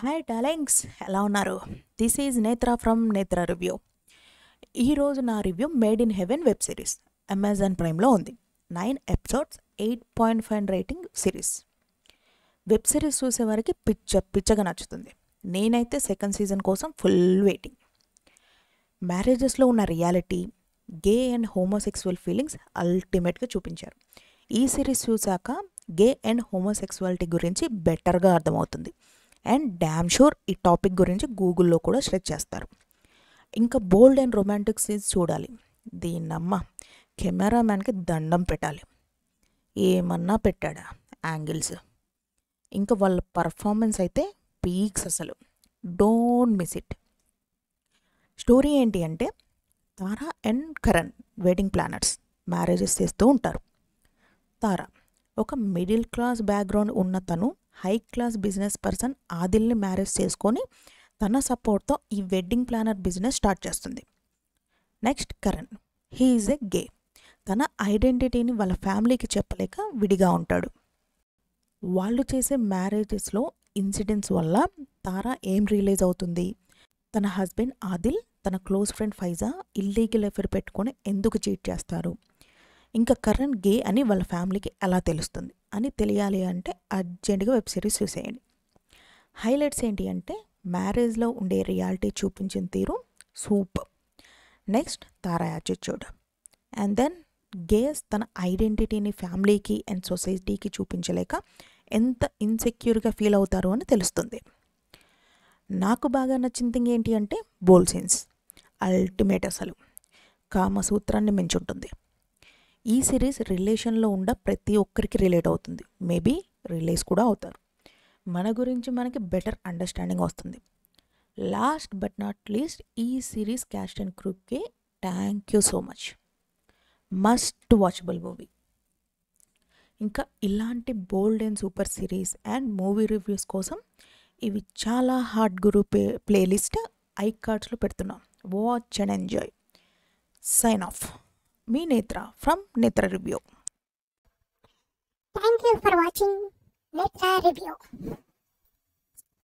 Hi darlings ఎలా ఉన్నారు? This is Netra from Netra review ఈరోజు నా review Made in Heaven web series Amazon ప్రైమ్లో ఉంది. Nine episodes eight point five rating series web series చూసేవారికి పిచ్చ పిచ్చగా నచ్చుతుంది. నేనైతే సెకండ్ సీజన్ కోసం ఫుల్ వెయిటింగ్ మ్యారేజెస్లో ఉన్న reality gay and homosexual feelings అల్టిమేట్గా చూపించారు. ఈ సిరీస్ చూశాక గే అండ్ హోమోసెక్సువాలిటీ గురించి బెటర్గా అర్థమవుతుంది. అండ్ డ్యామ్ షూర్ ఈ టాపిక్ గురించి గూగుల్లో కూడా సెర్చ్ చేస్తారు. ఇంకా బోల్డ్ అండ్ రొమాంటిక్ సీన్స్ చూడాలి. దీన్నమ్మ కెమెరామ్యాన్కి దండం పెట్టాలి. ఏమన్నా పెట్టాడా యాంగిల్స్? ఇంకా వాళ్ళ పర్ఫార్మెన్స్ అయితే పీక్స్ అసలు. Don't miss it. స్టోరీ ఏంటి అంటే Tara and Karan wedding planners marriages చేస్తూ ఉంటారు. తారా ఒక మిడిల్ క్లాస్ బ్యాక్గ్రౌండ్ ఉన్న తను హై క్లాస్ బిజినెస్ పర్సన్ ఆదిల్ని మ్యారేజ్ చేసుకొని తన సపోర్ట్తో ఈ వెడ్డింగ్ ప్లానర్ బిజినెస్ స్టార్ట్ చేస్తుంది. Next Karan he is a gay తన ఐడెంటిటీని వాళ్ళ ఫ్యామిలీకి చెప్పలేక విడిగా ఉంటాడు. వాళ్ళు చేసే మ్యారేజెస్లో ఇన్సిడెంట్స్ వల్ల తారా ఏం రిలీజ్ అవుతుంది? తన హస్బెండ్ ఆదిల్ తన close friend Faiza illegal affair పెట్టుకొని ఎందుకు చీట్ చేస్తారు? ఇంకా కరణ్ గే అని వాళ్ళ ఫ్యామిలీకి ఎలా తెలుస్తుంది? అని తెలియాలి అంటే అర్జెంటుగా వెబ్ సిరీస్ చూసేయండి. హైలైట్స్ ఏంటి అంటే మ్యారేజ్లో ఉండే రియాలిటీ చూపించిన తీరు super. Next Tara attitude and then gays తన ఐడెంటిటీని ఫ్యామిలీకి అండ్ సొసైటీకి చూపించలేక ఎంత ఇన్సెక్యూర్గా ఫీల్ అవుతారు అని తెలుస్తుంది. నాకు బాగా నచ్చిన థింగ్ ఏంటి అంటే బోల్ సీన్స్. అల్టిమేట్ అసలు. కామసూత్రాన్ని మించుంటుంది. ఈ సిరీస్ రిలేషన్లో ఉండ ప్రతి ఒక్కరికి రిలేట్ అవుతుంది. మేబీ రిలేస్ కూడా అవుతారు. మన గురించి మనకి బెటర్ అండర్స్టాండింగ్ వస్తుంది. లాస్ట్ బట్ నాట్ లీస్ట్ ఈ series cast and క్రూప్కి thank you so much. Must watchable movie. ఇంకా ఇలాంటి bold and super series and movie reviews కోసం ఇవి చాలా హార్డ్ గురు ప్లే ప్లేలిస్ట్ ఐ కార్డ్స్లో పెడుతున్నాం. Watch and enjoy. Sign off. me Netra from Netra Review. Thank you for watching Netra Review.